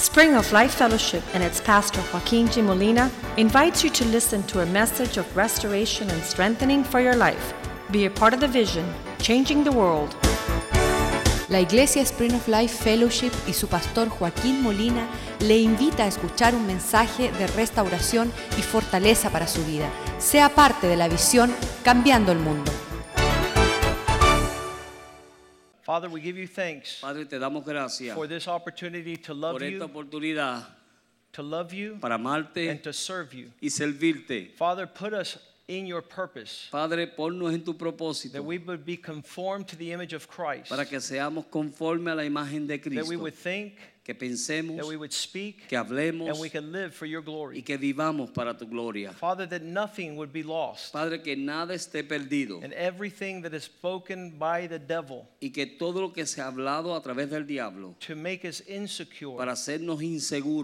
Spring of Life Fellowship and its pastor Joaquin G. Molina invites you to listen to a message of restoration and strengthening for your life. Be a part of the vision, changing the world. La Iglesia Spring of Life Fellowship y su pastor Joaquín Molina le invita a escuchar un mensaje de restauración y fortaleza para su vida. Sea parte de la visión Cambiando el Mundo. Father, we give you thanks Padre, te damos gracias for this opportunity to love por esta you, oportunidad to love you, para amarte and to serve you. y servirte. Father, put us in your purpose Padre, ponnos en tu that we would be conformed to the image of Christ, para que seamos conforme a la imagen de that we Cristo. would think, Que pensemos, that we would speak, que hablemos and we can live for your glory. y que vivamos para tu gloria. Father, that nothing would be lost, Padre, que nada esté perdido and everything that is spoken by the devil y que todo lo que se ha hablado a través del diablo to make us insecure, para hacernos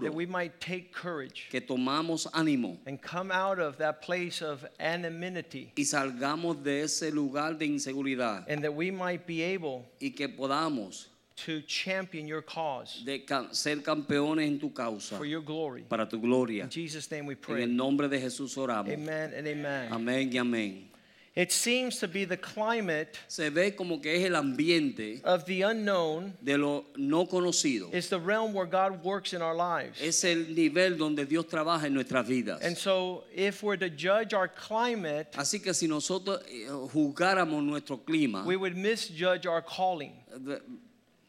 that we might take courage que tomamos ánimo and come out of that place of anonymity, y salgamos de ese lugar de inseguridad and that we might be able y que podamos to champion your cause de ser campeones en tu causa for your glory. para tu gloria. In Jesus' name we pray. En el nombre de Jesús oramos. Amen and amen. Amén y amén. It seems to be the climate Se ve como que es el ambiente of the unknown de lo no conocido. is the realm where God works in our lives. Es el nivel donde Dios trabaja en nuestras vidas. And so if we're to judge our climate, Así que si nosotros eh, juzgáramos nuestro clima, we would misjudge our calling. eh,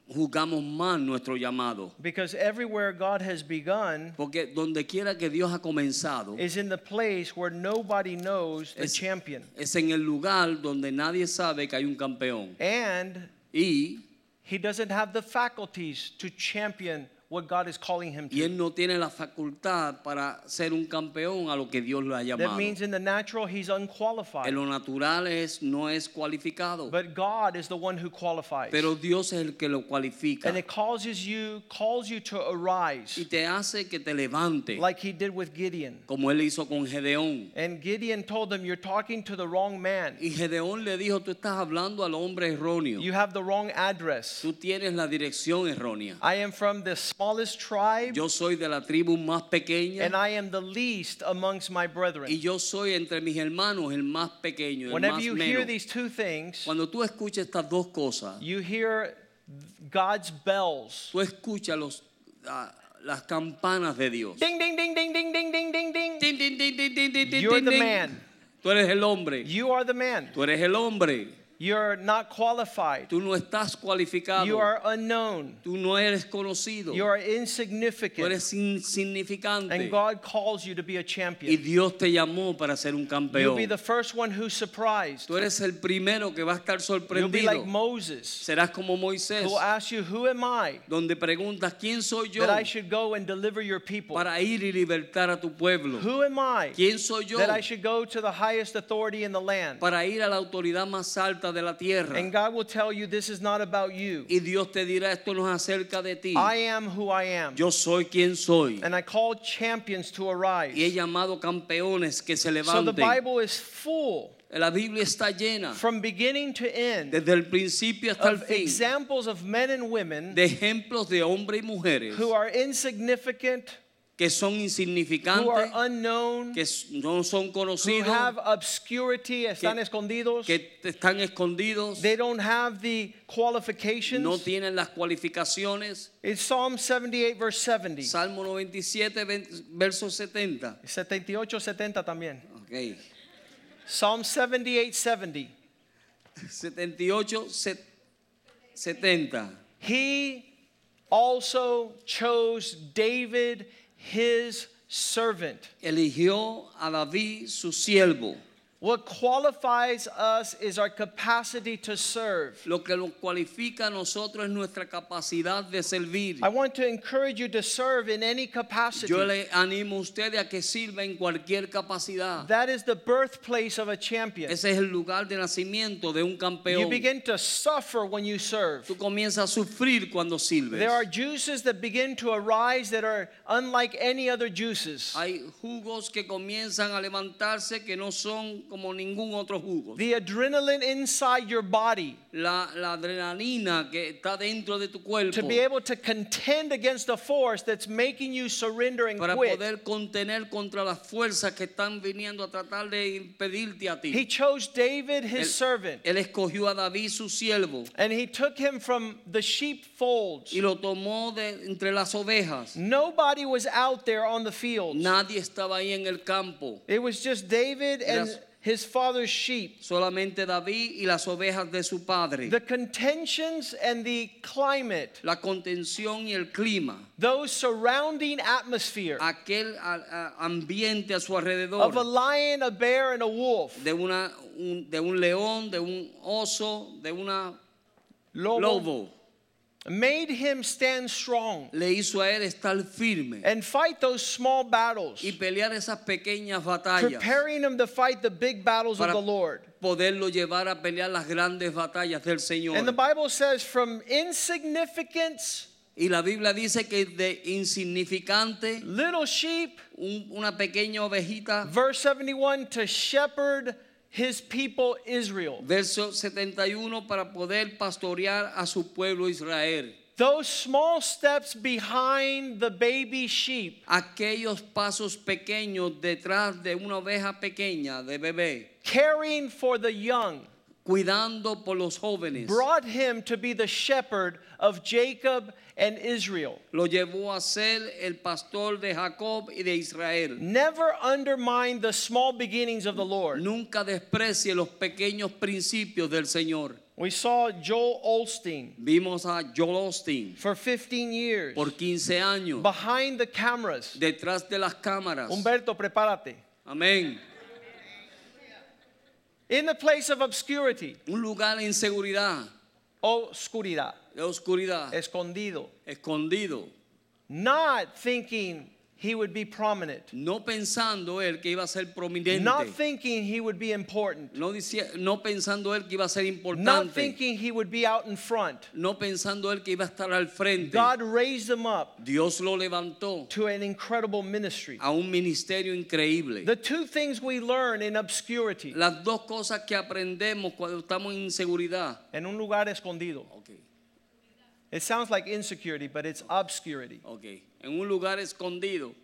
juzgamos mal nuestro llamado. Because everywhere God has begun Porque donde quiera que Dios ha comenzado, is in the place where nobody knows the es, champion. es en el lugar donde nadie sabe que hay un campeón. And Y, he doesn't have the faculties to champion what God is calling him y to. él no tiene la facultad para ser un campeón a lo que Dios lo ha That means in the natural he's unqualified. En lo natural es, no es cualificado. But God is the one who qualifies. Pero Dios es el que lo cualifica. and it causes you calls you to arise Y te hace que te levante. like he did with Gideon. Como él hizo con Gedeón. And Gideon told them you're talking to the wrong man. Y Gedeón le dijo, tú estás hablando al hombre erróneo. You have the wrong address. Tú tienes la dirección errónea. I am from the smallest tribe Yo soy de la tribu más pequeña. and I am the least amongst my brethren. Y yo soy entre mis hermanos el más pequeño, el Whenever más you hear menos. these two things, Cuando tú escuchas estas dos cosas, you hear God's bells. tú escuchas los, ah, las campanas de Dios. Ding ding ding ding ding ding ding ding ding. Tin, tin, tin, tin, tin, tin, You're the man. Tú eres el hombre. You are the man. Tú eres el hombre. You're not qualified. Tú no estás cualificado. You are unknown. Tú no eres conocido. You are Tú insignificant. eres insignificante. And God calls you to be a champion. Y Dios te llamó para ser un campeón. You'll be the first one who's surprised. Tú eres el primero que va a estar sorprendido. You'll be like. Moses, Serás como Moisés, who will ask you, Who am I donde preguntas quién soy yo that I should go and deliver your people? para ir y libertar a tu pueblo. Who am I ¿Quién soy yo that I should go to the highest authority in the land? para ir a la autoridad más alta de la tierra? And God will tell you, This is not about you. Y Dios te dirá, esto no es acerca de ti. I am who I am. Yo soy quien soy. And I call champions to arise. Y he llamado campeones que se levanten. So the. Bible is full La Biblia está llena from beginning to end desde el principio hasta el of fin examples of men and women de ejemplos de hombres y mujeres who are insignificant, que son insignificantes, unknown, que no son conocidos, obscurity, están escondidos. que están escondidos, They don't have the no qualifications. tienen las cualificaciones. It's Psalm 78, verse 70. Salmo 97, ven- verso 70. 78, 70 también. Ok. Psalm 78, 70. 78, set- 70. He also chose David, his servant. Eligió a David, su siervo. What qualifies us is our capacity to serve. Lo que nos cualifica a nosotros es nuestra capacidad de servir. I want to encourage you to serve in any capacity. Yo le animo a ustedes a que sirva en cualquier capacidad. That is the birthplace of a champion. Ese es el lugar de nacimiento de un campeón. You begin to suffer when you serve. Tú comienzas a sufrir cuando sirves. There are juices that begin to arise that are unlike any other juices. Hay jugos que comienzan a levantarse que no son como ningún otro jugo. The adrenaline inside your body La, la adrenalina que está dentro de tu cuerpo to be able to contend against a force that's making you surrender and para quit. poder contener contra las fuerzas que están viniendo a tratar de impedirte a ti. He chose David, Él, his servant, él escogió a David su siervo and he took him from the sheepfolds. y lo tomó de entre las ovejas. Nobody was out there on the field. Nadie estaba ahí en el campo. It was just David and. His father's sheep. Solamente David y las ovejas de su padre. The contentions and the climate, La contención y el clima. those surrounding atmosphere Aquel ambiente a su alrededor. of a lion, a bear, and a wolf, De, una, un, de un león, de un oso, de una lobo, lobo. Made him stand strong Le hizo a él estar firme and fight those small battles, y pelear esas pequeñas batallas. preparing him to fight the big battles of the Lord. poderlo llevar a pelear las grandes batallas del Señor. And the Bible says, from insignificance, Y la Biblia dice que de insignificante, little sheep, un- una pequeña ovejita, verse 71, to shepherd his people Israel. verso 71, para poder pastorear a su pueblo Israel. Those small steps behind the baby sheep Aquellos pasos pequeños detrás de una oveja pequeña, de bebé, caring for the young cuidando por los jóvenes, brought him to be the shepherd of Jacob and Israel. lo llevó a ser el pastor de Jacob y de Israel. Never undermine the small beginnings of the Lord. Nunca desprecie los pequeños principios del Señor. We saw Joel Osteen Vimos a Joel Osteen for 15 years por 15 años behind the cameras. detrás de las cámaras. Humberto, prepárate. Amén. In the place of obscurity, Un lugar de inseguridad, oscuridad, oscuridad, escondido, escondido. not thinking he would be prominent, No pensando él que iba a ser prominente. not thinking he would be important, No, dicia- no pensando él que iba a ser not thinking he would be out in front. No pensando él que iba a estar al frente. God raised him up Dios lo levantó to an incredible ministry. a un ministerio increíble. The two things we learn in obscurity, Las dos cosas que aprendemos cuando estamos en inseguridad. en un lugar escondido. Okay, It sounds like insecurity, but it's obscurity. okay. En un lugar escondido.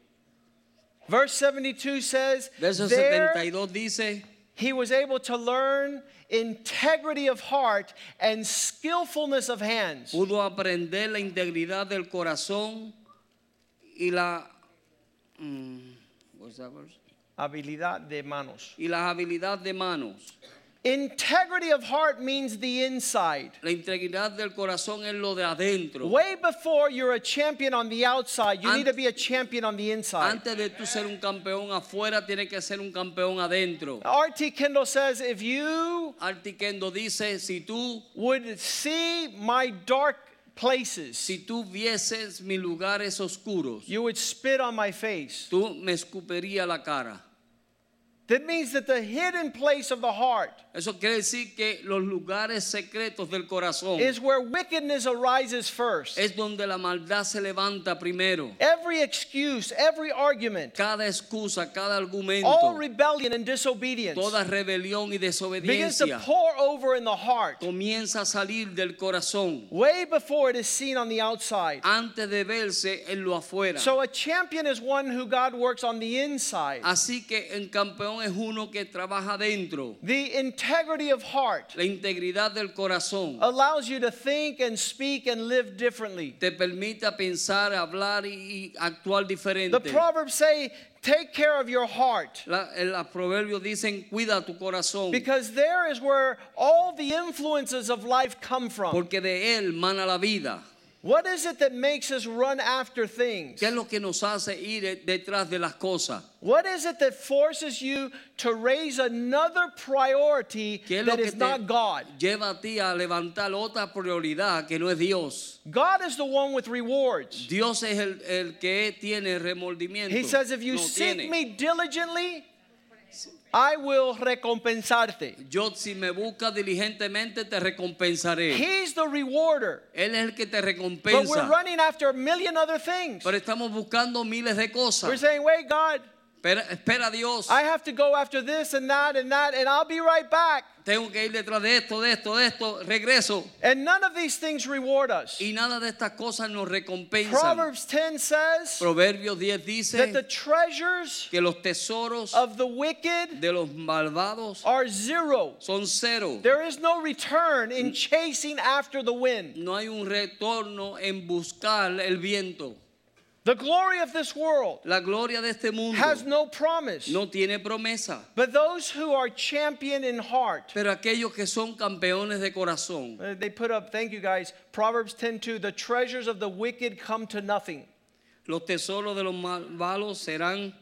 Verse 72 says, Verso there 72 dice, he was able to learn integrity of heart and skillfulness of hands. pudo aprender la integridad del corazón y la mm, what's that verse? Habilidad de manos. y la habilidad de manos. Integrity of heart means the inside. La integridad del corazón es lo de adentro. Way before you're a champion on the outside, you Ant- need to be a champion on the inside. Antes de tú ser un campeón afuera, tienes que ser un campeón adentro. R.T. Kendall says, if you R.T. Kendall dice, si tú, would see my dark places, si tú vieses mis lugares oscuros, you would spit on my face. tú me escupiría la cara. That means that the hidden place of the heart Eso quiere decir que los lugares secretos del corazón is where wickedness arises first. es donde la maldad se levanta primero. Every excuse, every argument, Cada excusa, cada argumento, all rebellion and disobedience toda rebelión y desobediencia begins to pour over in the heart comienza a salir del corazón way before it is seen on the outside. antes de verse en lo afuera. So a champion is one who God works on the inside. Así que el campeón es uno que trabaja dentro. The integrity of heart La integridad del corazón allows you to think and speak and live differently. te permite pensar, hablar y, actuar The diferente. Proverbs say, take care of your heart. La- en los proverbios dicen, cuida tu corazón, Because there is where all the influences of life come from. porque de él mana la vida. What is it that makes us run after things? ¿Qué es lo que nos hace ir detrás de las cosas? What is it that forces you to raise another priority ¿Qué es lo that que not God? lleva a ti a levantar otra prioridad que no es Dios? God is the one with rewards. Dios es el, el que tiene remordimiento. He says, if you No seek tiene. me diligently, I will recompensarte. Yo si me buscas diligentemente te recompensaré. He's the rewarder. Él es el que te But we're recompensa. running after a million other things. Pero estamos buscando miles de We're cosas. saying, wait, God, Espera, espera a Dios. I have to go after this and that and that, and I'll be right back. Tengo que ir detrás de esto, de esto, de esto. Regreso. And none of these things reward us. Y nada de estas cosas nos recompensan. Proverbs 10 says Proverbios 10 dice that the treasures que los tesoros of the wicked de los malvados are zero. son cero. There is no return in chasing after the wind. No hay un retorno en buscar el viento. The glory of this world La gloria de este mundo has no promise. no tiene promesa. But those who are champion in heart, Pero aquellos que son campeones de corazón, uh, they put up, thank you guys, Proverbs 10:2, the treasures of the wicked come to nothing. los tesoros de los serán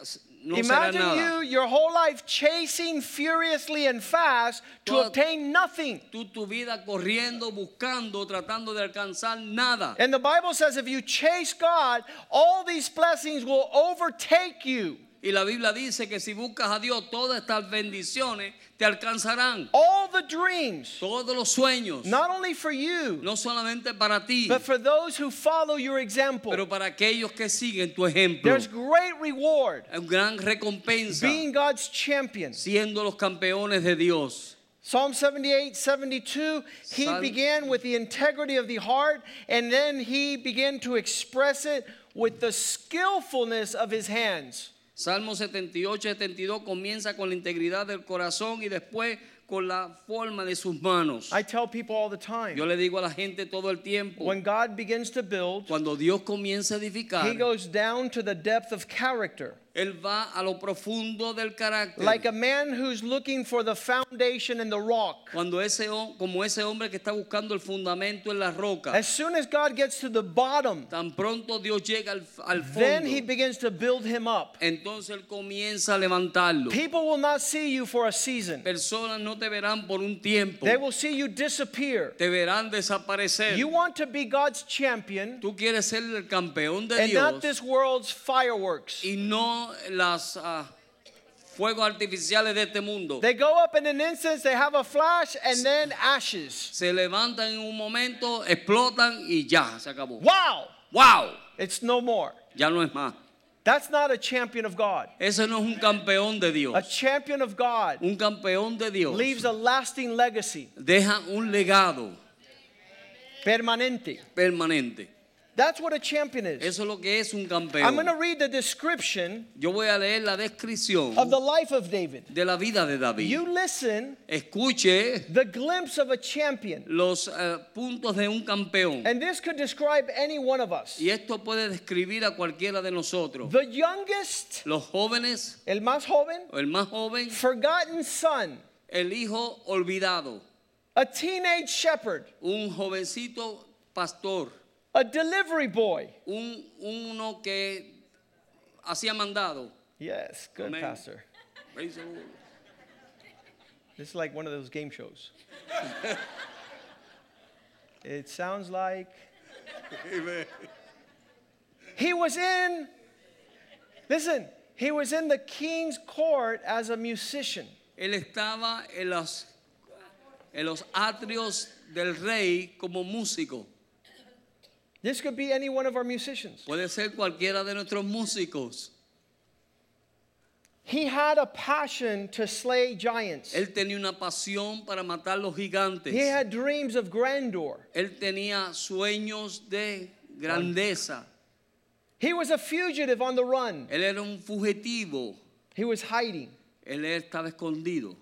s- no Imagine nada. you your whole life chasing furiously and fast to Toda- obtain nothing. Tú tu vida corriendo, buscando, tratando de alcanzar nada. And the Bible says if you chase God, all these blessings will overtake you. Y la Biblia dice que si buscas a Dios, todas estas bendiciones te alcanzarán. All the dreams, Todos los sueños, not only for you, no solamente para ti, but for those who follow your example. pero para aquellos que siguen tu ejemplo. There's great reward Es gran recompensa being God's champion. siendo los campeones de Dios. Psalm 78, 72, he Sal- began with the integrity of the heart, and then he began to express it with the skillfulness of his hands. Salmo 78, 72 comienza con la integridad del corazón y después con la forma de sus manos. I tell people all the time Yo le digo a la gente todo el tiempo, when God begins to build, cuando Dios comienza a edificar, he goes down to the depth of character. Él va a lo profundo del carácter. Like a man who's looking for the foundation in the rock. Cuando ese, como ese hombre que está buscando el fundamento en la roca, As soon as God gets to the bottom, tan pronto Dios llega al, al fondo. then he begins to build him up. entonces Él comienza a levantarlo. People will not see you for a season, Personas no te verán por un tiempo, they will see you disappear. te verán desaparecer. You want to be God's champion Tú quieres ser el campeón de and not this world's fireworks. y no las ah, fuegos artificiales de este mundo. They go up in an instant, they have a flash, and then ashes. Se levantan en un momento, explotan y ya, se acabó. Wow! ¡Wow! It's no more. Ya no es más. That's not a champion of God. Ese no es un campeón de Dios. A champion of God Un campeón de Dios leaves a lasting legacy, deja un legado permanente. permanente. That's what a champion is. Eso es lo que es un I'm going to read the description Yo voy a leer la descripción of the life of David. de la vida de David. You listen Escuche the glimpse of a champion. los eh, puntos de un campeón. And this could describe any one of us. Y esto puede describir a cualquiera de nosotros. The youngest, Los jóvenes, el más joven, el más joven, forgotten son, el hijo olvidado, a teenage shepherd, un jovencito pastor, a delivery boy. un uno que hacía mandado. Yes, good, Amen. Pastor. Praise the Lord. This is like one of those game shows. it sounds like he was in, listen, he was in the king's court as a musician. Él estaba en los, en los atrios del rey como músico. This could be any one of our musicians. Puede ser cualquiera de nuestros músicos. He had a passion to slay giants. Él tenía una pasión para matar los gigantes. He had dreams of grandeur. Él tenía sueños de grandeza. He was a fugitive on the run. Él era un fugitivo. He was hiding Él estaba escondido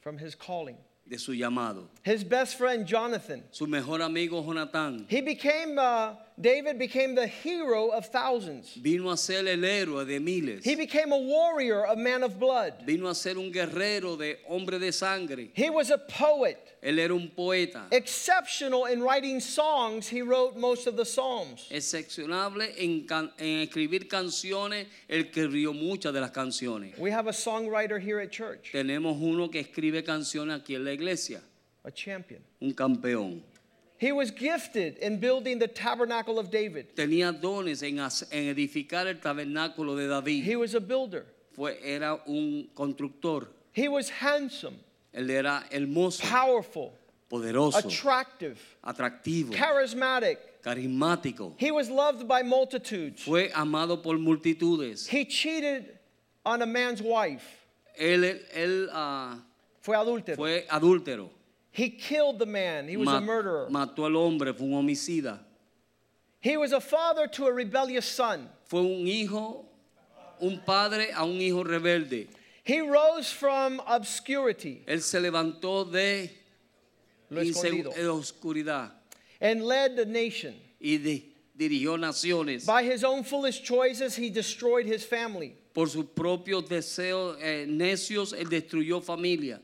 from his calling. de su llamado. His best friend Jonathan. Su mejor amigo Jonatán He became, uh, David became the hero of thousands. vino a ser el héroe de miles. He became a warrior, a man of blood. Vino a ser un guerrero de hombre de sangre. He was a poet. Él era un poeta. Exceptional in writing songs, he wrote most of the Psalms. Excepcionable en, can- en escribir canciones, el escribió muchas de las canciones. We have a songwriter here at church, Tenemos uno que escribe canciones aquí en la iglesia, a champion. un campeón. He was gifted in building the tabernacle of David. Tenía dones en, en edificar el tabernáculo de David. He was a builder. Fue, era un constructor. He was handsome, Él era hermoso, powerful, poderoso, attractive, atractivo, charismatic. carismático. He was loved by multitudes. Fue amado por multitudes. He cheated on a man's wife. Él, él ah, Fue adúltero. fue adúltero. He killed the man. He was a murderer. mató al hombre, fue un homicida. He was a father to a rebellious son. Fue un hijo, un padre a un hijo rebelde. He rose from obscurity Él se levantó de Lo insegu- escondido. de oscuridad and led the nation. y de- dirigió naciones. By his own foolish choices, he destroyed his family. Por sus propios deseos eh, necios, él destruyó familia,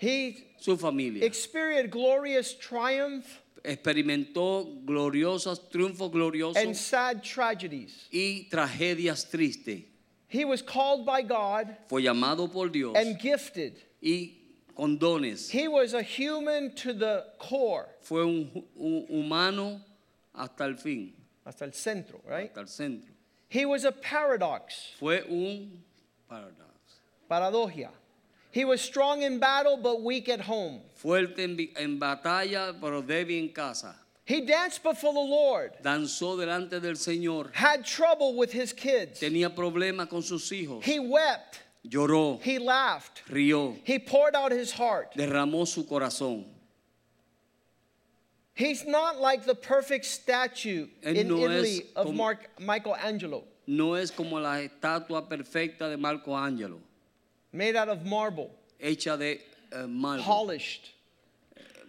He su familia. experienced glorious triumph Experimentó gloriosos, triunfos gloriosos and sad tragedies. y tragedias tristes. He was called by God Fue llamado por Dios and gifted. y con dones. He was a human to the core, Fue un, un humano hasta el fin, hasta el centro, right? hasta el centro. He was a paradox, Fue un paradox. paradoja. He was strong in battle but weak at home. Fuerte en, en batalla, pero débil en casa. He danced before the Lord, Danzó delante del Señor. had trouble with his kids. Tenía problemas con sus hijos. He wept, Lloró, he laughed, rió, he poured out his heart. derramó su corazón. He's not like the perfect statue Él in no Italy of Mark, Michelangelo, No es como la estatua perfecta de Marco Ángelo, made out of marble, hecha de eh, mármol, polished.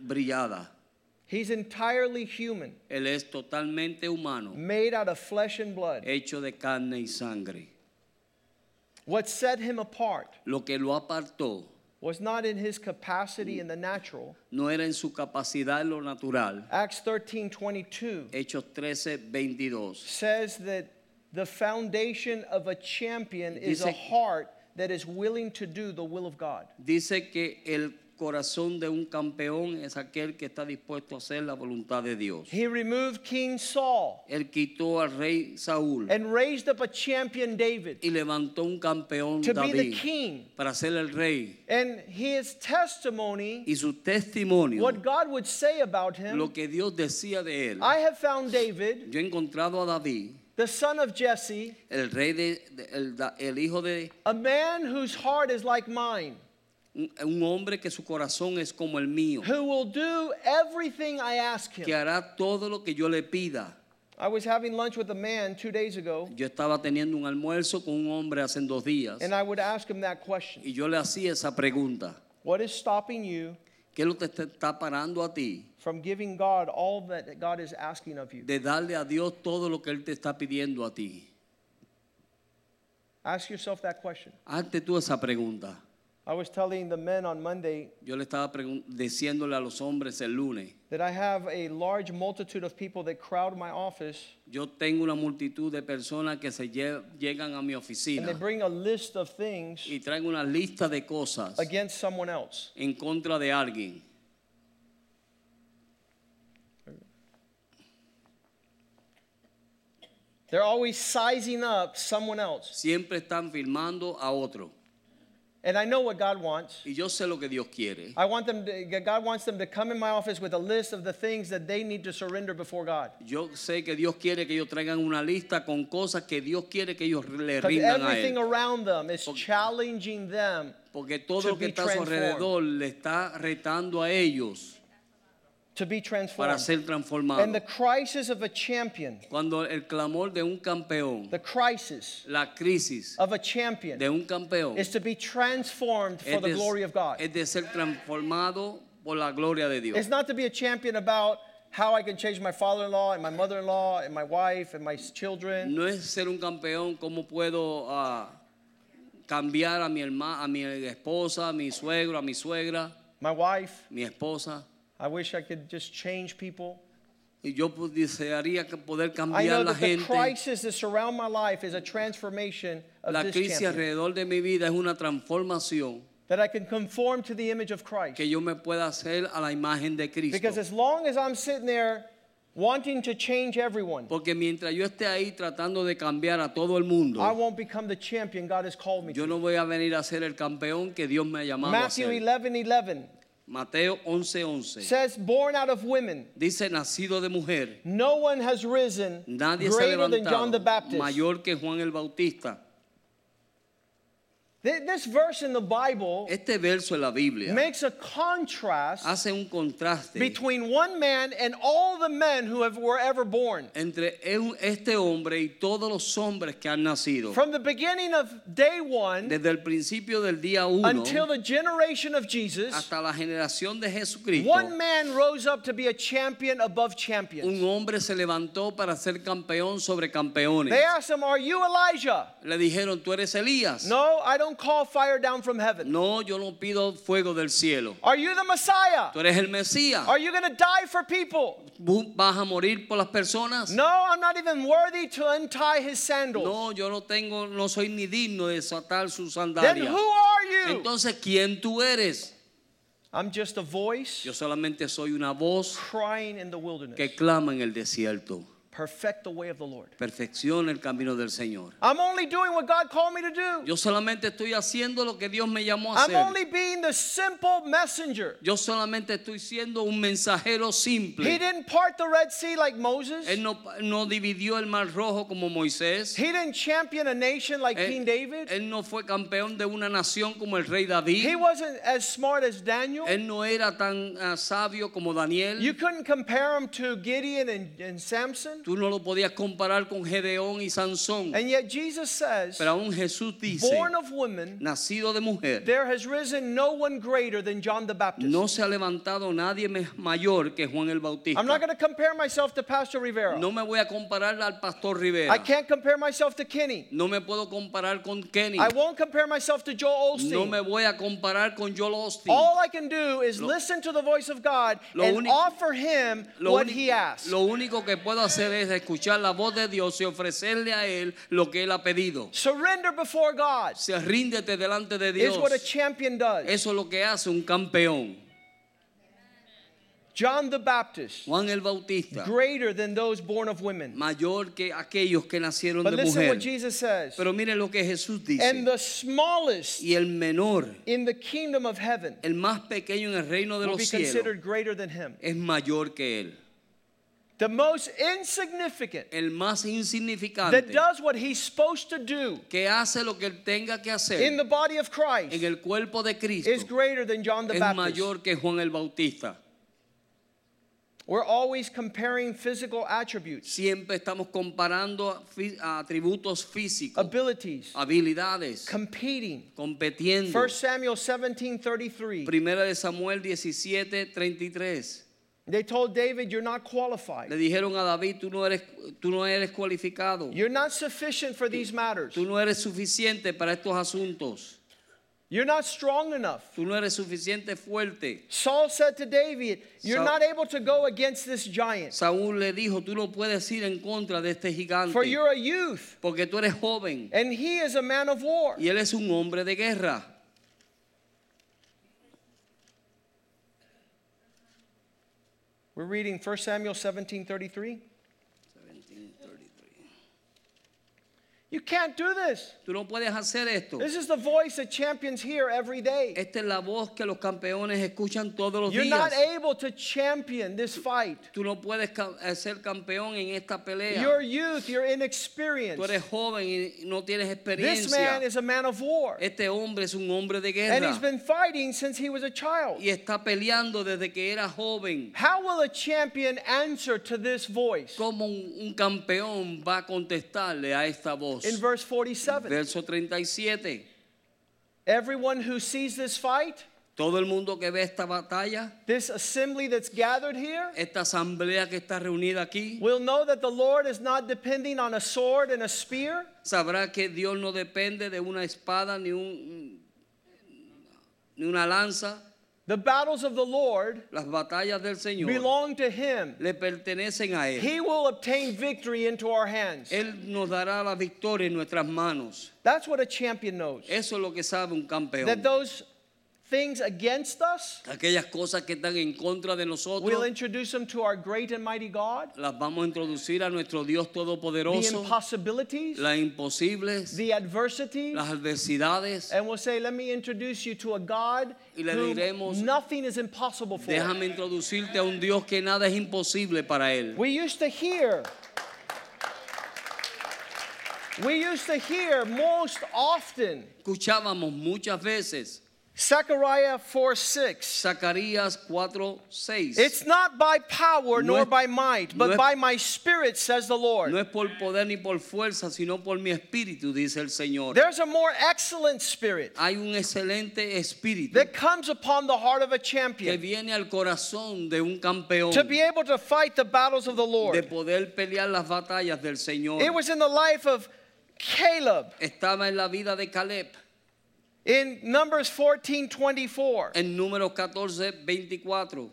brillada. He's entirely human, Él es totalmente humano, made out of flesh and blood. hecho de carne y sangre. What set him apart Lo que lo apartó was not in his capacity in the natural. no era en su capacidad lo natural. Acts 13 22 Hechos 13, 22. says that the foundation of a champion is a heart that is willing to do the will of God. Dice que el corazón de un campeón es aquel que está dispuesto a hacer la voluntad de Dios. He removed King Saul Él quitó al rey Saúl and raised up a champion David y levantó un campeón to be the David king. para ser el rey. And his testimony, Y su testimonio, what God would say about him, lo que Dios decía de él. I have found David, Yo he encontrado a David, the son of Jesse, el rey de, el, el hijo de a man whose heart is like mine, un, un hombre que su corazón es como el mío, who will do everything I ask que him. hará todo lo que yo le pida. I was having lunch with a man two days ago, Yo estaba teniendo un almuerzo con un hombre hace dos días and I would ask him that question y yo le hacía esa pregunta. What is stopping you ¿Qué es lo que te está parando a ti from giving God all that God is asking of you? de darle a Dios todo lo que Él te está pidiendo a ti? Ask yourself that question. Hazte tú esa pregunta. I was telling the men on Monday Yo le estaba diciéndole a los hombres el lunes, that I have a large multitude of people that crowd my office yo tengo una multitud de personas que se lle- llegan a mi and oficina they bring a list of things y traen una lista de cosas against someone else. en contra de alguien. They're always sizing up someone else. Siempre están filmando a otro. And I know what God wants. Y yo sé lo que Dios quiere. I want them to, God wants them to come in my office with a list of the things that they need to surrender before God. Yo sé que Dios quiere que ellos traigan una lista con cosas que Dios quiere que ellos le rindan a everything around them is challenging them Porque todo to lo que está a su transformed. alrededor le está retando a ellos to be transformed. para ser And the crisis of a champion, Cuando el clamor de un campeón, the crisis la crisis of a champion de un campeón, is to be transformed for es the de, glory of God. es de ser transformado por la gloria de Dios. It's not to be a champion about how I can change my father in law and my mother in law and my wife and my children. No es ser un campeón, cómo puedo ah, cambiar a mi hermana, a mi esposa, a mi suegro, a mi suegra, My wife, mi esposa. I wish I could just change people. Y yo desearía poder I cambiar know la gente. crisis that surround my life is a transformation of La crisis alrededor de mi vida es una transformación That I can conform to the image of Christ. que yo me pueda hacer a la imagen de Cristo. Because as long as I'm sitting there wanting to change everyone, Porque mientras yo esté ahí tratando de cambiar a todo el mundo, I won't become the champion God has called me yo to. no voy a venir a ser el campeón que Dios me ha llamado a ser. 11 11. Mateo 11:11. says, born out of women. Dice nacido de mujer. No one has risen Nadie se ha greater than John the Baptist. mayor que Juan el Bautista. Th- This verse in the Bible Este verso en la Biblia makes a contrast hace un contraste between one man and all the men who have, were ever born. entre este hombre y todos los hombres que han nacido. From the beginning of day one Desde el principio del día uno until the generation of Jesus, hasta la generación de Jesucristo, one man rose up to be a champion above un champions. hombre se levantó para ser campeón sobre campeones. They asked him, Are you Elijah? Le dijeron, tú eres Elías. No, I don't call fire down from heaven. No, yo no pido fuego del cielo. Are you the Messiah? Tú eres el Mesías. Are you going to die for people? ¿Tú ¿Vas a morir por las personas? No, I'm not even worthy to untie his sandals. No, yo no tengo, no soy ni digno de desatar sus Then sandalias. who are you? Entonces, ¿quién tú eres? I'm just a voice Yo solamente soy una voz crying in the wilderness. que clama en el desierto. Perfect the way of the Lord. Perfecciona el camino del Señor. I'm only doing what God called me to do. Yo solamente estoy haciendo lo que Dios me llamó a I'm only being the simple messenger. Yo solamente estoy siendo un mensajero He didn't part the Red Sea like Moses. Él no, no dividió el mar rojo como Moisés. He didn't champion a nation like King David. él no fue campeón de una nación como el rey David. He wasn't as smart as Daniel. Él no era tan ah, sabio como Daniel. You couldn't compare him to Gideon and, and Samson. Tú no lo podías comparar con Gedeón y Sansón. And yet Jesus says, Pero aún Jesús dice, born of woman, nacido de mujer, there has risen no one greater than John the Baptist. no se ha levantado nadie mayor que Juan el Bautista. I'm not going to compare myself to Pastor Rivera. No me voy a comparar al pastor Rivera. I can't compare myself to Kenny. No me puedo comparar con Kenny. I won't compare myself to Joel No Osteen. me voy a comparar con Joel Austin. All I can do is listen to the voice of God and offer him Lo, what he asks. lo único que puedo hacer es escuchar la voz de Dios y ofrecerle a Él lo que Él ha pedido. Surrender before God Se ríndete delante de Dios. is what a champion does. Eso es lo que hace un campeón. John the Baptist, Juan el Bautista, greater than those born of women. mayor que aquellos que nacieron But de listen what mujer. Jesus says. Pero mire lo que Jesús dice. And the smallest Y el menor, in the kingdom of heaven el más pequeño en el reino de will be los cielos, considered greater than him. es mayor que él. The most insignificant El más insignificante. that does what he's supposed to do que hace lo que él tenga que hacer in the body of Christ. en el cuerpo de Cristo is greater than John the es Baptist. mayor que Juan el Bautista. We're always comparing physical attributes, Siempre estamos comparando atributos físicos, abilities, habilidades, competing. competiendo. 1 Samuel 17:33. Primera de Samuel 17, 33. They told David, "You're not qualified." Le dijeron a David, tú no eres, tú no eres cualificado. You're not sufficient for these matters. Tú no eres suficiente para estos asuntos. You're not strong enough." Tú no eres suficiente fuerte. Saul said to David, "You're Saul- not able to go against this giant, Saúl le dijo, tú no puedes ir en contra de este gigante. for you're a youth, Porque tú eres joven. and he is a man of war." Y él es un hombre de guerra. We're reading 1 Samuel 17:33. You can't do this. Tú no puedes hacer esto. This is the voice that champions hear every day. Esta es la voz que los campeones escuchan todos los You're días. not able to champion this fight. Tú no puedes eh, ser campeón en esta pelea. You're youth, you're inexperienced. Tú eres joven y no tienes experiencia. This man is a man of war. Este hombre es un hombre de guerra. And he's been fighting since he was a child. y está peleando desde que era joven. How will a champion answer to this voice? ¿Cómo un campeón va a contestarle a esta voz? In verse 47, Verso 37. everyone who sees this fight, Todo el mundo que ve esta batalla, this assembly that's gathered here, esta asamblea que está reunida aquí, will know that the Lord is not depending on a sword and a spear, sabrá que Dios no depende de una espada ni, un, ni una lanza. The battles of the Lord Las batallas del Señor belong to him. le pertenecen a Él. He will obtain victory into our hands. Él nos dará la victoria en nuestras manos. That's what a champion knows. Eso es lo que sabe un campeón. That those things against us, aquellas cosas que están en contra de nosotros, we'll introduce them to our great and mighty God. las vamos a introducir a nuestro Dios The impossibilities, las imposibles, the adversities, las adversidades. and we'll say, Let me introduce you to a God Y le diremos, nothing is impossible for. Déjame introducirte a un Dios que nada es imposible para Él. We used to hear, we used to hear most often Escuchábamos muchas veces Zechariah 4 6. Zacarías 4, 6. It's not by power No nor es- by might, but no es- by my spirit, says the Lord. No es por poder ni por fuerza, sino por mi espíritu, dice el Señor. There's a more excellent spirit Hay un excelente espíritu that comes upon the heart of a champion. que viene al corazón de un campeón to be able to fight the battles of the Lord. de poder pelear las batallas del Señor. It was in the life of Caleb Estaba en la vida de Caleb, in Numbers 14 24. en número 14, 24.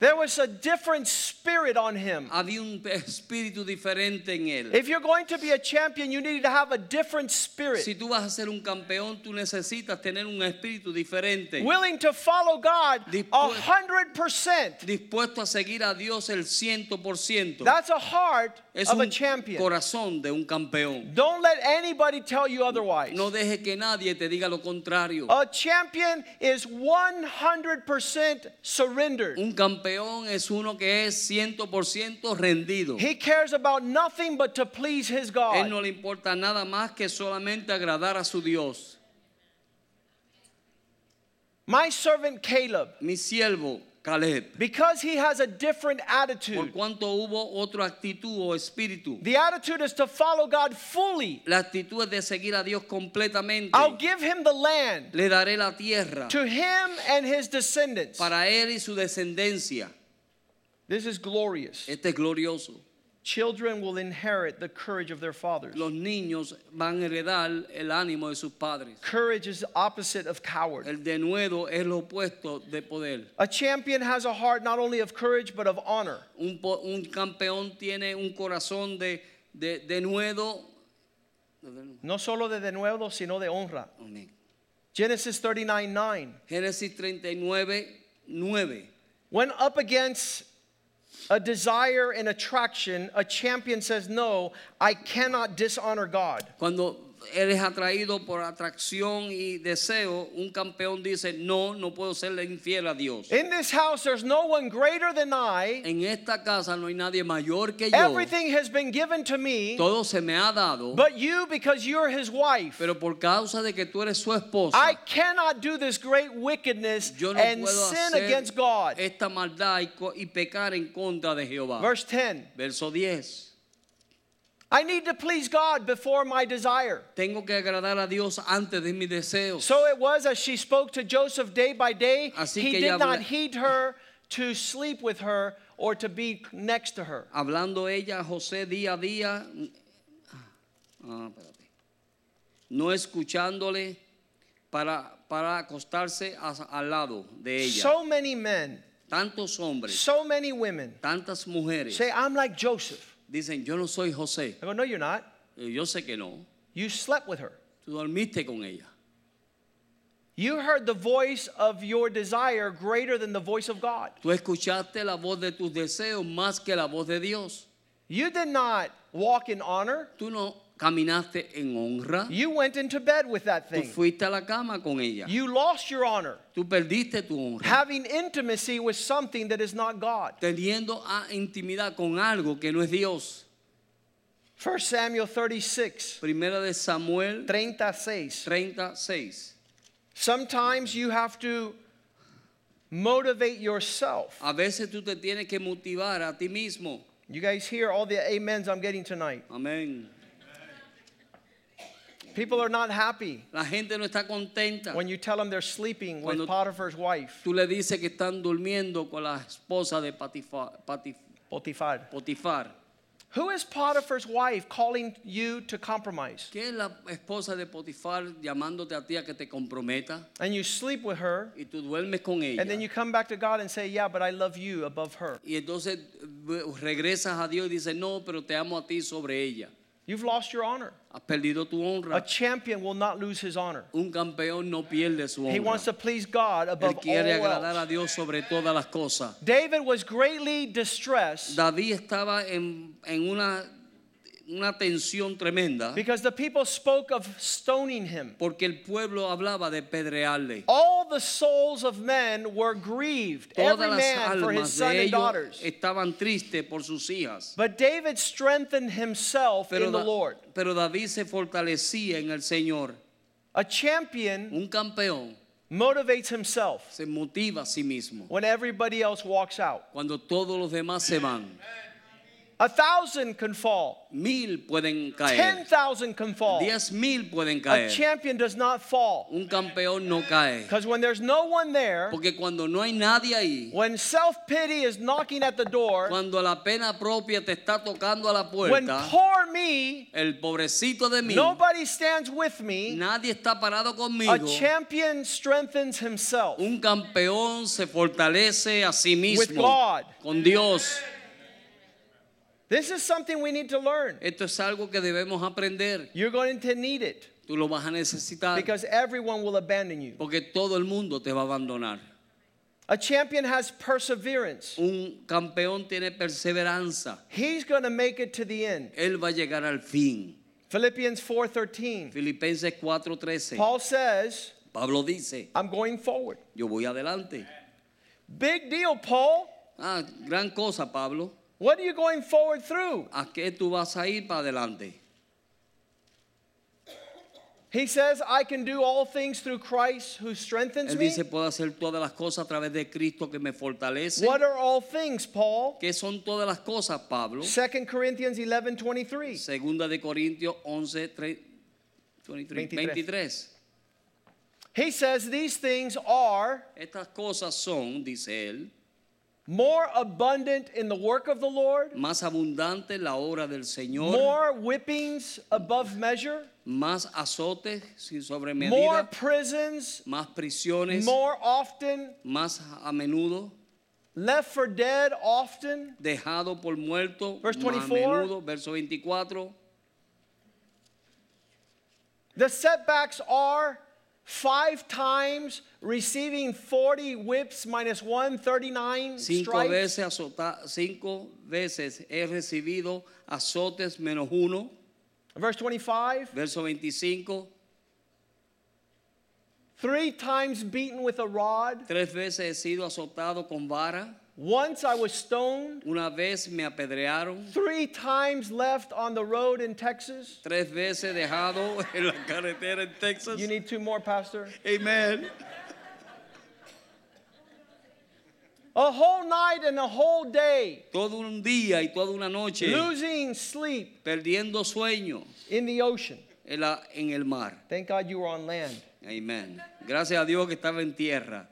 There was a different spirit on him. Había un espíritu diferente en él. If you're going to be a champion, you need to have a different spirit. Si tú vas a ser un campeón, tú necesitas tener un espíritu diferente. Willing to follow God a hundred percent. Dispuesto a seguir a Dios el ciento por ciento. That's a heart Es of a champion. corazón de un campeón. Don't let anybody tell you otherwise. No deje que nadie te diga lo contrario. A champion is 100% surrendered. Un campeón es uno que es ciento por ciento rendido. He cares about nothing but to please his God. Él no le importa nada más que solamente agradar a su Dios. My servant Caleb, Mi siervo Caleb, because he has a different por attitude, cuanto hubo otra actitud o espíritu. the attitude is to follow God fully. La actitud es de seguir a Dios completamente. I'll give him the land Le daré la tierra to him and his descendants. para él y su descendencia. This is glorious. Este es glorioso. Children will inherit the courage of their fathers. Los niños van a heredar el ánimo de sus padres. Courage is the opposite of coward. El denuedo es lo opuesto de poder. A champion has a heart not only of courage but of honor. Un, un campeón tiene un corazón de, de denuedo. No solo de denuedo, sino de honra. Amén. Genesis 39 9. Génesis 39, 9. When up against a desire and attraction, a champion says, No, I cannot dishonor God. Cuando eres atraído por atracción y deseo, un campeón dice, no, no puedo serle infiel a Dios. In this house, there's no one greater than I. En esta casa no hay nadie mayor que yo. Everything has been given to me, Todo se me ha dado, but you, because you're his wife. pero por causa de que tú eres su esposa, I cannot do this great wickedness yo no and puedo sin hacer against God. esta maldad y, y pecar en contra de Jehová. Verse 10 Verso 10. I need to please God before my desire. Tengo que agradar a Dios antes de mis deseos. So it was as she spoke to Joseph day by day, Así he did not heed her to sleep with her or to be next to her. Hablando ella José día a día, ah, no escuchándole para, para acostarse a- al lado de ella. So many men, Tantos hombres, so many women tantas mujeres say, I'm like Joseph. Dicen, yo no soy José. I go, No, you're not. Yo sé que no. You slept with her. Tú dormiste con ella. You heard the voice of your desire greater than the voice of God. Tú escuchaste la voz de tus deseos más que la voz de Dios. You did not walk in honor. Tú no caminaste en honra. You went into bed with that Tú thing. fuiste a la cama con ella. You lost your honor, Tú perdiste tu honra. having intimacy with something that is not God. Teniendo a- intimidad con algo que no es Dios. 1 Samuel 36, Primera de Samuel 36. 36. Sometimes you have to motivate yourself. A veces tú te tienes que motivar a ti mismo. You guys hear all the amens I'm getting tonight. Amén. People are not happy La gente no está contenta. when you tell them they're sleeping with Cuando- Potiphar's wife, Tú le dices que están durmiendo con la esposa de Patifa- Patif- Potiphar. Potifar. Who is Potiphar's wife calling you to compromise? ¿Qué es la esposa de Potifar llamándote a ti a que te comprometa? And you sleep with her, Y tú duermes con ella. and then you come back to God and say, Yeah, but I love you above her. Y entonces eh, regresas a Dios y dices, no, pero te amo a ti sobre ella. You've lost your honor. Has perdido tu A champion will not lose his honor. Un campeón no pierde su He wants to please God above Él quiere all agradar a else. Dios sobre todas las cosas. David was greatly distressed David estaba en, en una, una tensión tremenda because the people spoke of stoning him. porque el pueblo hablaba de pedrearle. All the souls of men were grieved, Todas las man for his son and daughters. estaban tristes por sus hijas. But David strengthened himself Pero, in the Lord. pero David se fortalecía en el Señor. A champion Un campeón motivates himself se motiva a sí mismo when everybody else walks out. cuando todos los demás se van. A thousand can fall, Mil pueden caer. ten thousand can fall. Diez mil pueden caer. A champion does not fall. Un campeón no cae. Because when there's no one there, Porque cuando no hay nadie ahí, when self pity is knocking at the door, cuando la pena propia te está tocando a la puerta, when poor me, el pobrecito de mí, nobody stands with me, nadie está parado conmigo. a champion strengthens himself Un campeón se fortalece a sí mismo. with God. con Dios. This is something we need to learn. Esto es algo que debemos aprender. You're going to need it Tú lo vas a necesitar because everyone will abandon you. porque todo el mundo te va a abandonar. A champion has perseverance. Un campeón tiene perseverancia. He's going to make it to the end. Él va a llegar al fin. Philippians 4:13. Filipenses 4:13. Paul says, Pablo dice, I'm going forward. yo voy adelante. Big deal, Paul. Ah, gran cosa, Pablo. What are you going forward through? ¿A qué tú vas a ir para adelante? He says, I can do all things through Christ who strengthens Él me. dice, puedo hacer todas las cosas a través de Cristo que me fortalece. What are all things, Paul? ¿Qué son todas las cosas, Pablo? 2 Corinthians 11 23. Segunda de Corintios 11, 3, 23, 23. 23. He says, These things are Estas cosas son, dice él, more abundant in the work of the Lord, más abundante la obra del Señor, more whippings above measure, más azotes sin sobre more prisons, más prisiones, more often, más a menudo, left for dead often. dejado por muerto, Verse más a menudo, verso 24. The setbacks are five times receiving 40 whips minus one, 39 Cinco stripes. veces, azota, cinco veces he recibido azotes menos uno, Verse 25, verso 25. three times beaten with a rod. Tres veces he sido azotado con vara. Once I was stoned. Una vez me apedrearon. Three times left on the road in Texas. Tres veces dejado en la carretera en Texas. You need two more, Pastor. Amen. A whole night and a whole day Todo un día y toda una noche losing sleep perdiendo sueño in the ocean. en, la- en el mar. Thank God you were on land. Amen. Gracias a Dios que estaba en tierra.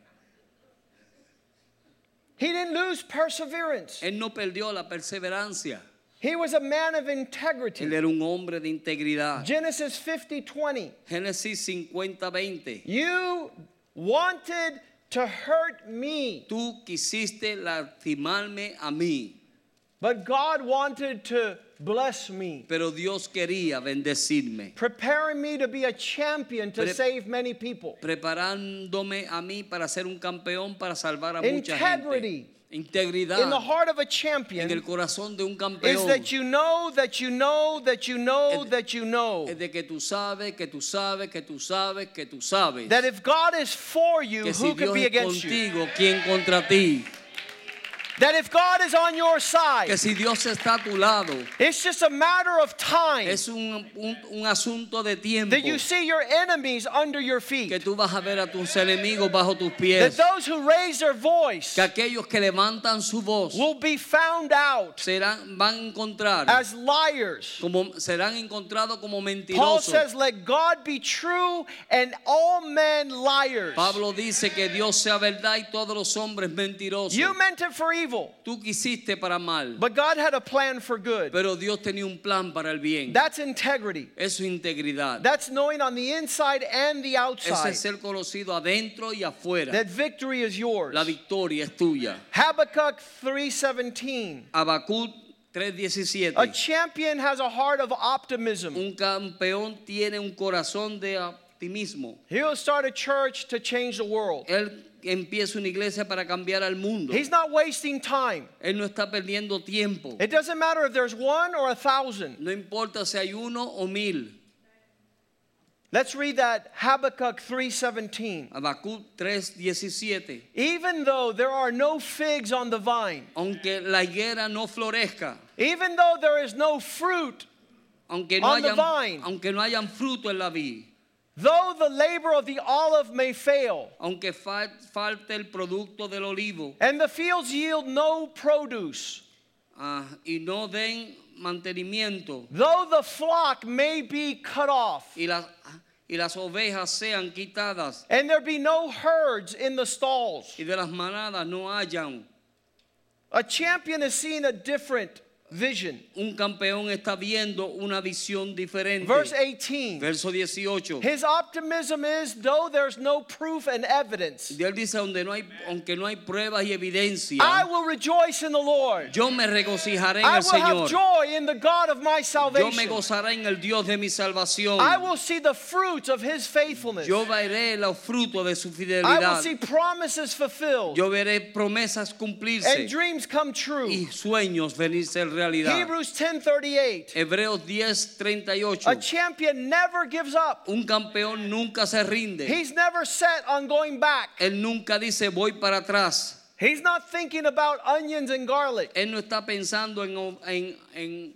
He didn't lose perseverance. Él no perdió la perseverancia. He was a man of integrity. Él era un hombre de integridad. Genesis 50 20. Génesis 50:20. You wanted to hurt me, Tú quisiste lastimarme a mí, but God wanted to bless me, pero Dios quería bendecirme, preparing me to be a champion to Pre- save many people. preparándome a mí para ser un campeón para salvar a mucha Integrity. gente. Integridad In the heart of a champion. en el corazón de un is that you know that you know that you know Es- that you know Es de que tú sabes, que tú sabes, que tú sabes, que tú sabes. that if God is for you, que si who could Dios be against you? ¿quién contra ti? That if God is on your side, Que si Dios está a tu lado, it's just a matter of time es un, un- un asunto de tiempo. that you see your enemies under your feet. Que tú vas a ver a tus enemigos bajo tus That those who raise their voice Que aquellos que levantan su voz will be found out serán, van a encontrar as liars. como serán encontrados como mentirosos. Paul says, Let God be true and all men liars. Pablo dice que Dios sea verdad y todos los hombres mentirosos. You meant it for evil, Tú quisiste para mal, but God had a plan for good. pero Dios tenía un plan para el bien. That's integrity. Es integridad. That's knowing on the inside and the outside es ser conocido adentro y afuera. that victory is yours. La victoria es tuya. Habakkuk 3:17. Habacuc 3:17. A champion has a heart of optimism. Un campeón tiene un corazón de optimismo. He'll start a church to change the world. Él empieza una iglesia para cambiar al mundo. He's not wasting time. Él no está perdiendo tiempo. It doesn't matter if there's one or a thousand. No importa si hay uno o mil. Let's read that Habakkuk 3:17. Habacuc 3:17. Even though there are no figs on the vine, Aunque la higuera no florezca, even though there is no fruit, aunque no On the vine. aunque no hayan fruto en la vid, though the labor of the olive may fail, aunque fal- falte el producto del olivo and the fields yield no produce, ah, y no den mantenimiento though the flock may be cut off, y las, y las ovejas sean quitadas and there be no herds in the stalls. y de las manadas no hayan, A champion is seeing a different vision. un campeón está viendo una visión diferente. Verse 18. Verso 18. His optimism is though there's no proof and evidence, Dios dice, donde no hay, aunque no hay pruebas y evidencia, I will rejoice in the Lord. yo me regocijaré en I el will have joy in the God of my salvation. Yo me gozaré en el Dios de mi salvación. I will see the fruits of his faithfulness. Yo veré los frutos de su fidelidad. I will see promises fulfilled Yo veré promesas cumplirse. and dreams come true. y sueños venirse en realidad. Hebrews 10:38. Hebreos A champion never gives up. Un campeón nunca se rinde. He's never set on going back. Él nunca dice voy para atrás. He's not thinking about onions and garlic. Él no está pensando en, en- en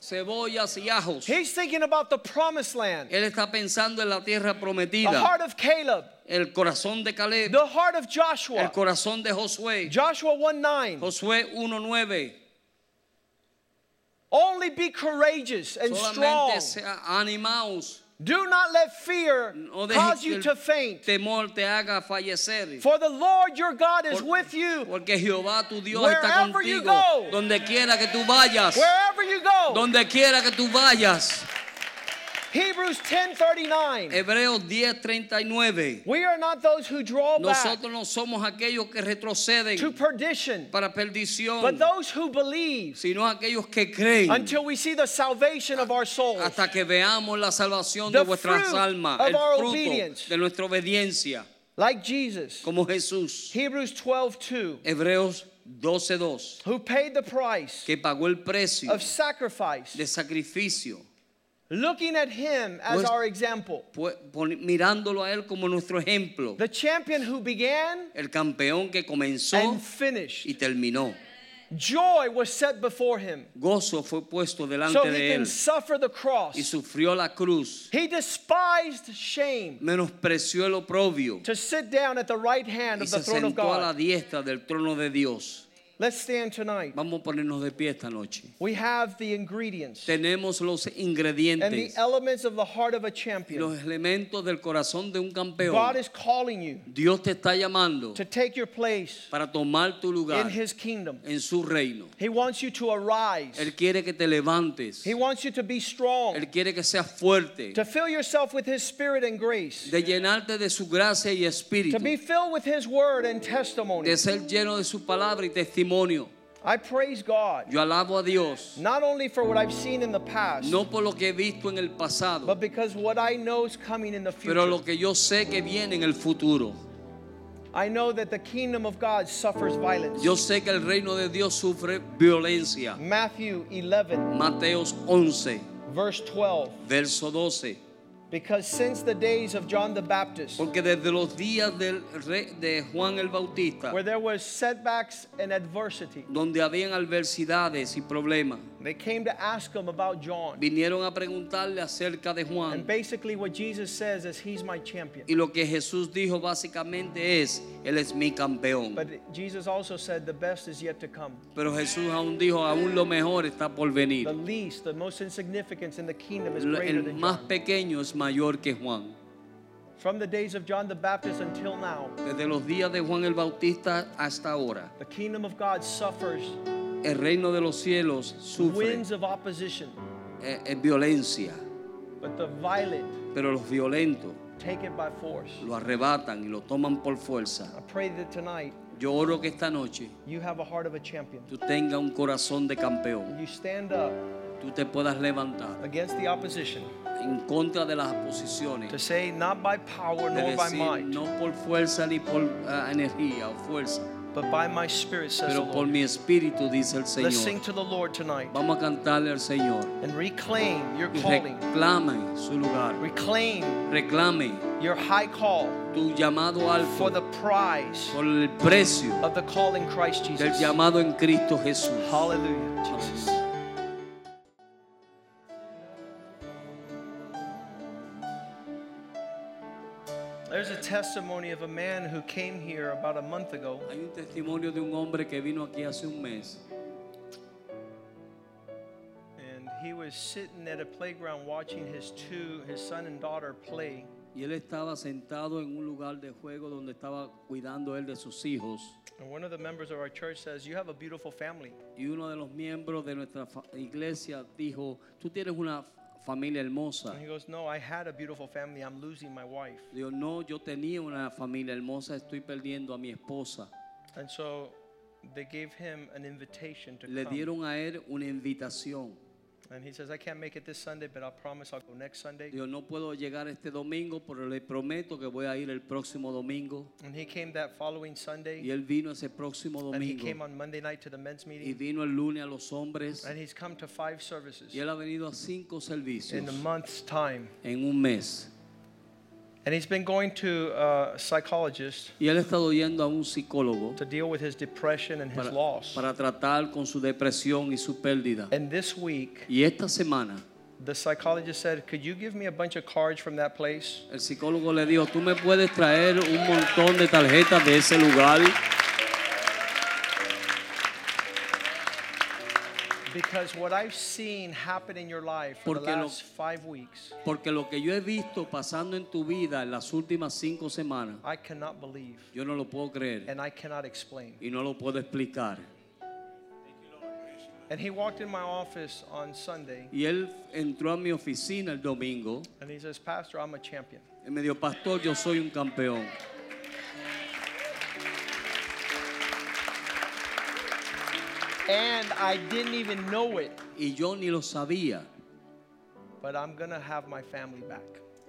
cebollas y ajos. He's thinking about the promised land. Él está pensando en la tierra The prometida. heart of Caleb, El corazón de Caleb. the heart of El Joshua. corazón de Josué. Joshua 1:9. Josué 1.9. Only be courageous and strong. Solamente animaos. Do not let fear No cause you to faint. temor te haga fallecer. For the Lord your God is Por- with you Porque Jehová tu Dios está Wherever you go. Donde quiera que tú vayas. wherever you go. Donde quiera que tú vayas. Hebrews 10:39. Hebreos 10:39. We are not those who draw back Nosotros no somos aquellos que retroceden to perdition, para perdición, but those who believe sino aquellos que creen until we see the salvation of our souls. hasta que veamos la salvación de vuestras almas, of el our fruto obedience. de nuestra obediencia, Like Jesus. como Jesús. Hebrews 12:2. Hebreos 12:2, Who paid the price que pagó el precio of sacrifice, de sacrificio, looking at him as Pues- our example. pu- pon- mirándolo a él como nuestro ejemplo, The champion who began el campeón que comenzó and finished. y terminó. Joy was set before him Gozo fue puesto delante so he de can él suffer the cross. y sufrió la cruz, He despised shame menospreció el oprobio to sit down at the right hand y of the se throne of sentó a la God. diestra del trono de Dios. Let's stand tonight. Vamos a ponernos de pie esta noche. We have the ingredients Tenemos los and the ingredientes, elements of the heart of a los champion. elementos del corazón de un God campeón. is calling you Dios te está llamando to take your place para tomar tu lugar in his kingdom. en su reino. He wants you to arise. Él quiere que te levantes. He wants you to be strong, Él quiere que seas fuerte, to fill yourself with his spirit and grace, de llenarte de su gracia y espíritu, to be filled with his word and de testimony. ser lleno de su palabra y I praise God, Yo alabo a Dios, not only for what I've seen in the past, no por lo que he visto en el pasado, but because what I know is coming in the pero lo future. que yo sé que viene en el futuro. I know that the kingdom of God suffers violence. Yo sé que el reino de Dios sufre violencia. Matthew 11, Mateos 11, verse 12. verso 12. Because since the days of John the Baptist, Porque desde los días del rey- de Juan el Bautista, where there were setbacks and adversity, donde habían adversidades y problemas, they came to ask him about John. vinieron a preguntarle acerca de Juan. And basically, what Jesus says is, He's my champion. Y lo que Jesús dijo básicamente es, Él es mi campeón. But Jesus also said, The best is yet to come. Pero Jesús aún dijo, aún lo mejor está por venir. The least, the most insignificant in the kingdom is El greater than más John. pequeño es mayor que Juan. From the days of John the Baptist until now, Desde los días de Juan el Bautista hasta ahora, the kingdom of God suffers el reino de los cielos sufre winds of opposition, eh, eh, violencia, but the violent pero los violentos take it by force. lo arrebatan y lo toman por fuerza. I pray that tonight Yo oro que esta noche you have a heart of a champion. tú tengas un corazón de campeón. You stand up Tú te puedas levantar against the opposition en contra de las oposiciones. to say, not by power nor by might, no por fuerza ni por ah, energía o fuerza, but by my spirit, says the pero por Lord. mi espíritu, dice el Let's sing Señor. to the Lord tonight Vamos a cantarle al Señor and reclaim your calling. reclame su lugar. Reclaim Reclame your high call tu llamado for the prize por el precio of the call in Christ del Jesus. llamado en Cristo Jesús. Hallelujah, Jesus. Testimony of a man who came here about a month ago. Hay un testimonio de un hombre que vino aquí hace un mes And he was sitting at a playground watching his two, his son and daughter play. y él estaba sentado en un lugar de juego donde estaba cuidando él de sus hijos. And one of the members of our church says, You have a beautiful family. Y uno de los miembros de nuestra iglesia dijo, tú tienes una familia hermosa. And he goes, No, I had a beautiful family. I'm losing my wife. Digo, no, yo tenía una familia hermosa, estoy perdiendo a mi esposa. And so they gave him an invitation to Le come. dieron a él una invitación. And he says, I can't make it this Sunday, but I promise I'll go next Sunday. Yo no puedo llegar este domingo, pero le prometo que voy a ir el próximo domingo. And he came that following Sunday. Y él vino ese próximo domingo. And he came on Monday night to the men's meeting. Y vino el lunes a los hombres. And he's come to five services Y él ha venido a cinco servicios in a month's time. en un mes. And he's been going to a psychologist Y él ha estado yendo a un psicólogo to deal with his depression and his para, loss. para tratar con su depresión y su pérdida. And this week, Y esta semana the psychologist said, Could you give me a bunch of cards from that place? el psicólogo le dijo, tú me puedes traer un montón de tarjetas de ese lugar. Porque lo- last five weeks, Porque lo que yo he visto pasando en tu vida en las últimas cinco semanas, I cannot believe yo no lo puedo creer and I cannot explain. y no lo puedo explicar. And he walked in my office on Sunday Y él entró a mi oficina el domingo and he says, Pastor, I'm a champion. y me dijo, pastor, yo soy un campeón. And I didn't even know it, Y yo ni lo sabía, but I'm going to have my family back.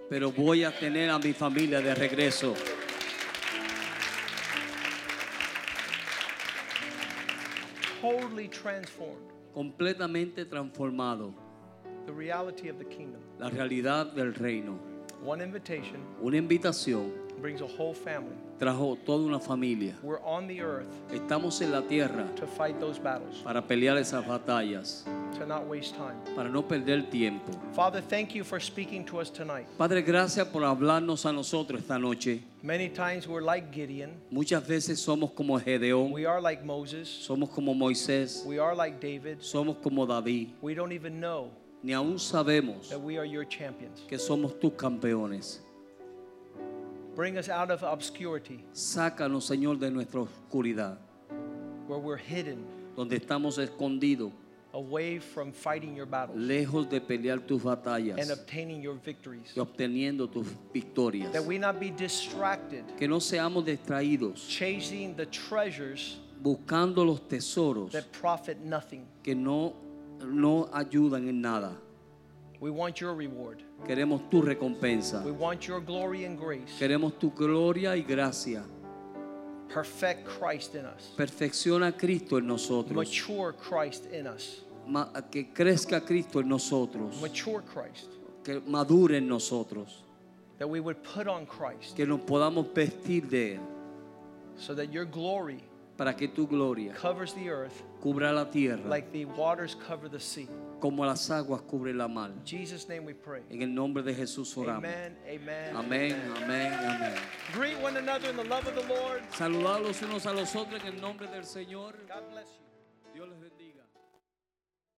pero voy a tener a mi familia de regreso. Totally transformed. completamente transformado. The reality of the kingdom. La realidad del reino. One invitation Una invitación brings a whole family. trajo toda una familia. We're on the earth Estamos en la tierra to fight those battles, para pelear esas batallas, to not waste time. para no perder tiempo. Father, thank you for speaking to us tonight. Padre, gracias por hablarnos a nosotros esta noche. Many times we're like Gideon, Muchas veces somos como Gedeón, we are like Moses, somos como Moisés, we are like David. somos como David. We don't even know Ni aún sabemos that we are your champions. que somos tus campeones. Bring us out of obscurity Sácanos, Señor, de nuestra oscuridad, where we're hidden donde estamos escondidos, away from fighting your battles lejos de pelear tus batallas. and obtaining your victories. y obteniendo tus victorias. That we not be distracted Que no seamos distraídos chasing the treasures buscando los tesoros that profit nothing. que no, no ayudan en nada. We want your reward. Queremos tu recompensa. We want your glory and grace. Queremos tu gloria y gracia. Perfect Christ in us. Perfecciona a Cristo en nosotros. Mature Christ in us. Ma- que crezca Cristo en nosotros. Mature Christ. Que madure en nosotros. That we would put on Christ Que nos podamos vestir de Él. so that your glory Para que tu gloria covers the earth cubra la tierra like the waters cover the sea. como las aguas cubren la mar. In Jesus' name we pray. En el nombre de Jesús oramos. Amen, amen. Amén, amén, amén. Greet one another in the love of the Lord. Saludados unos a los otros en el nombre del Señor. God bless you. Dios les bendiga.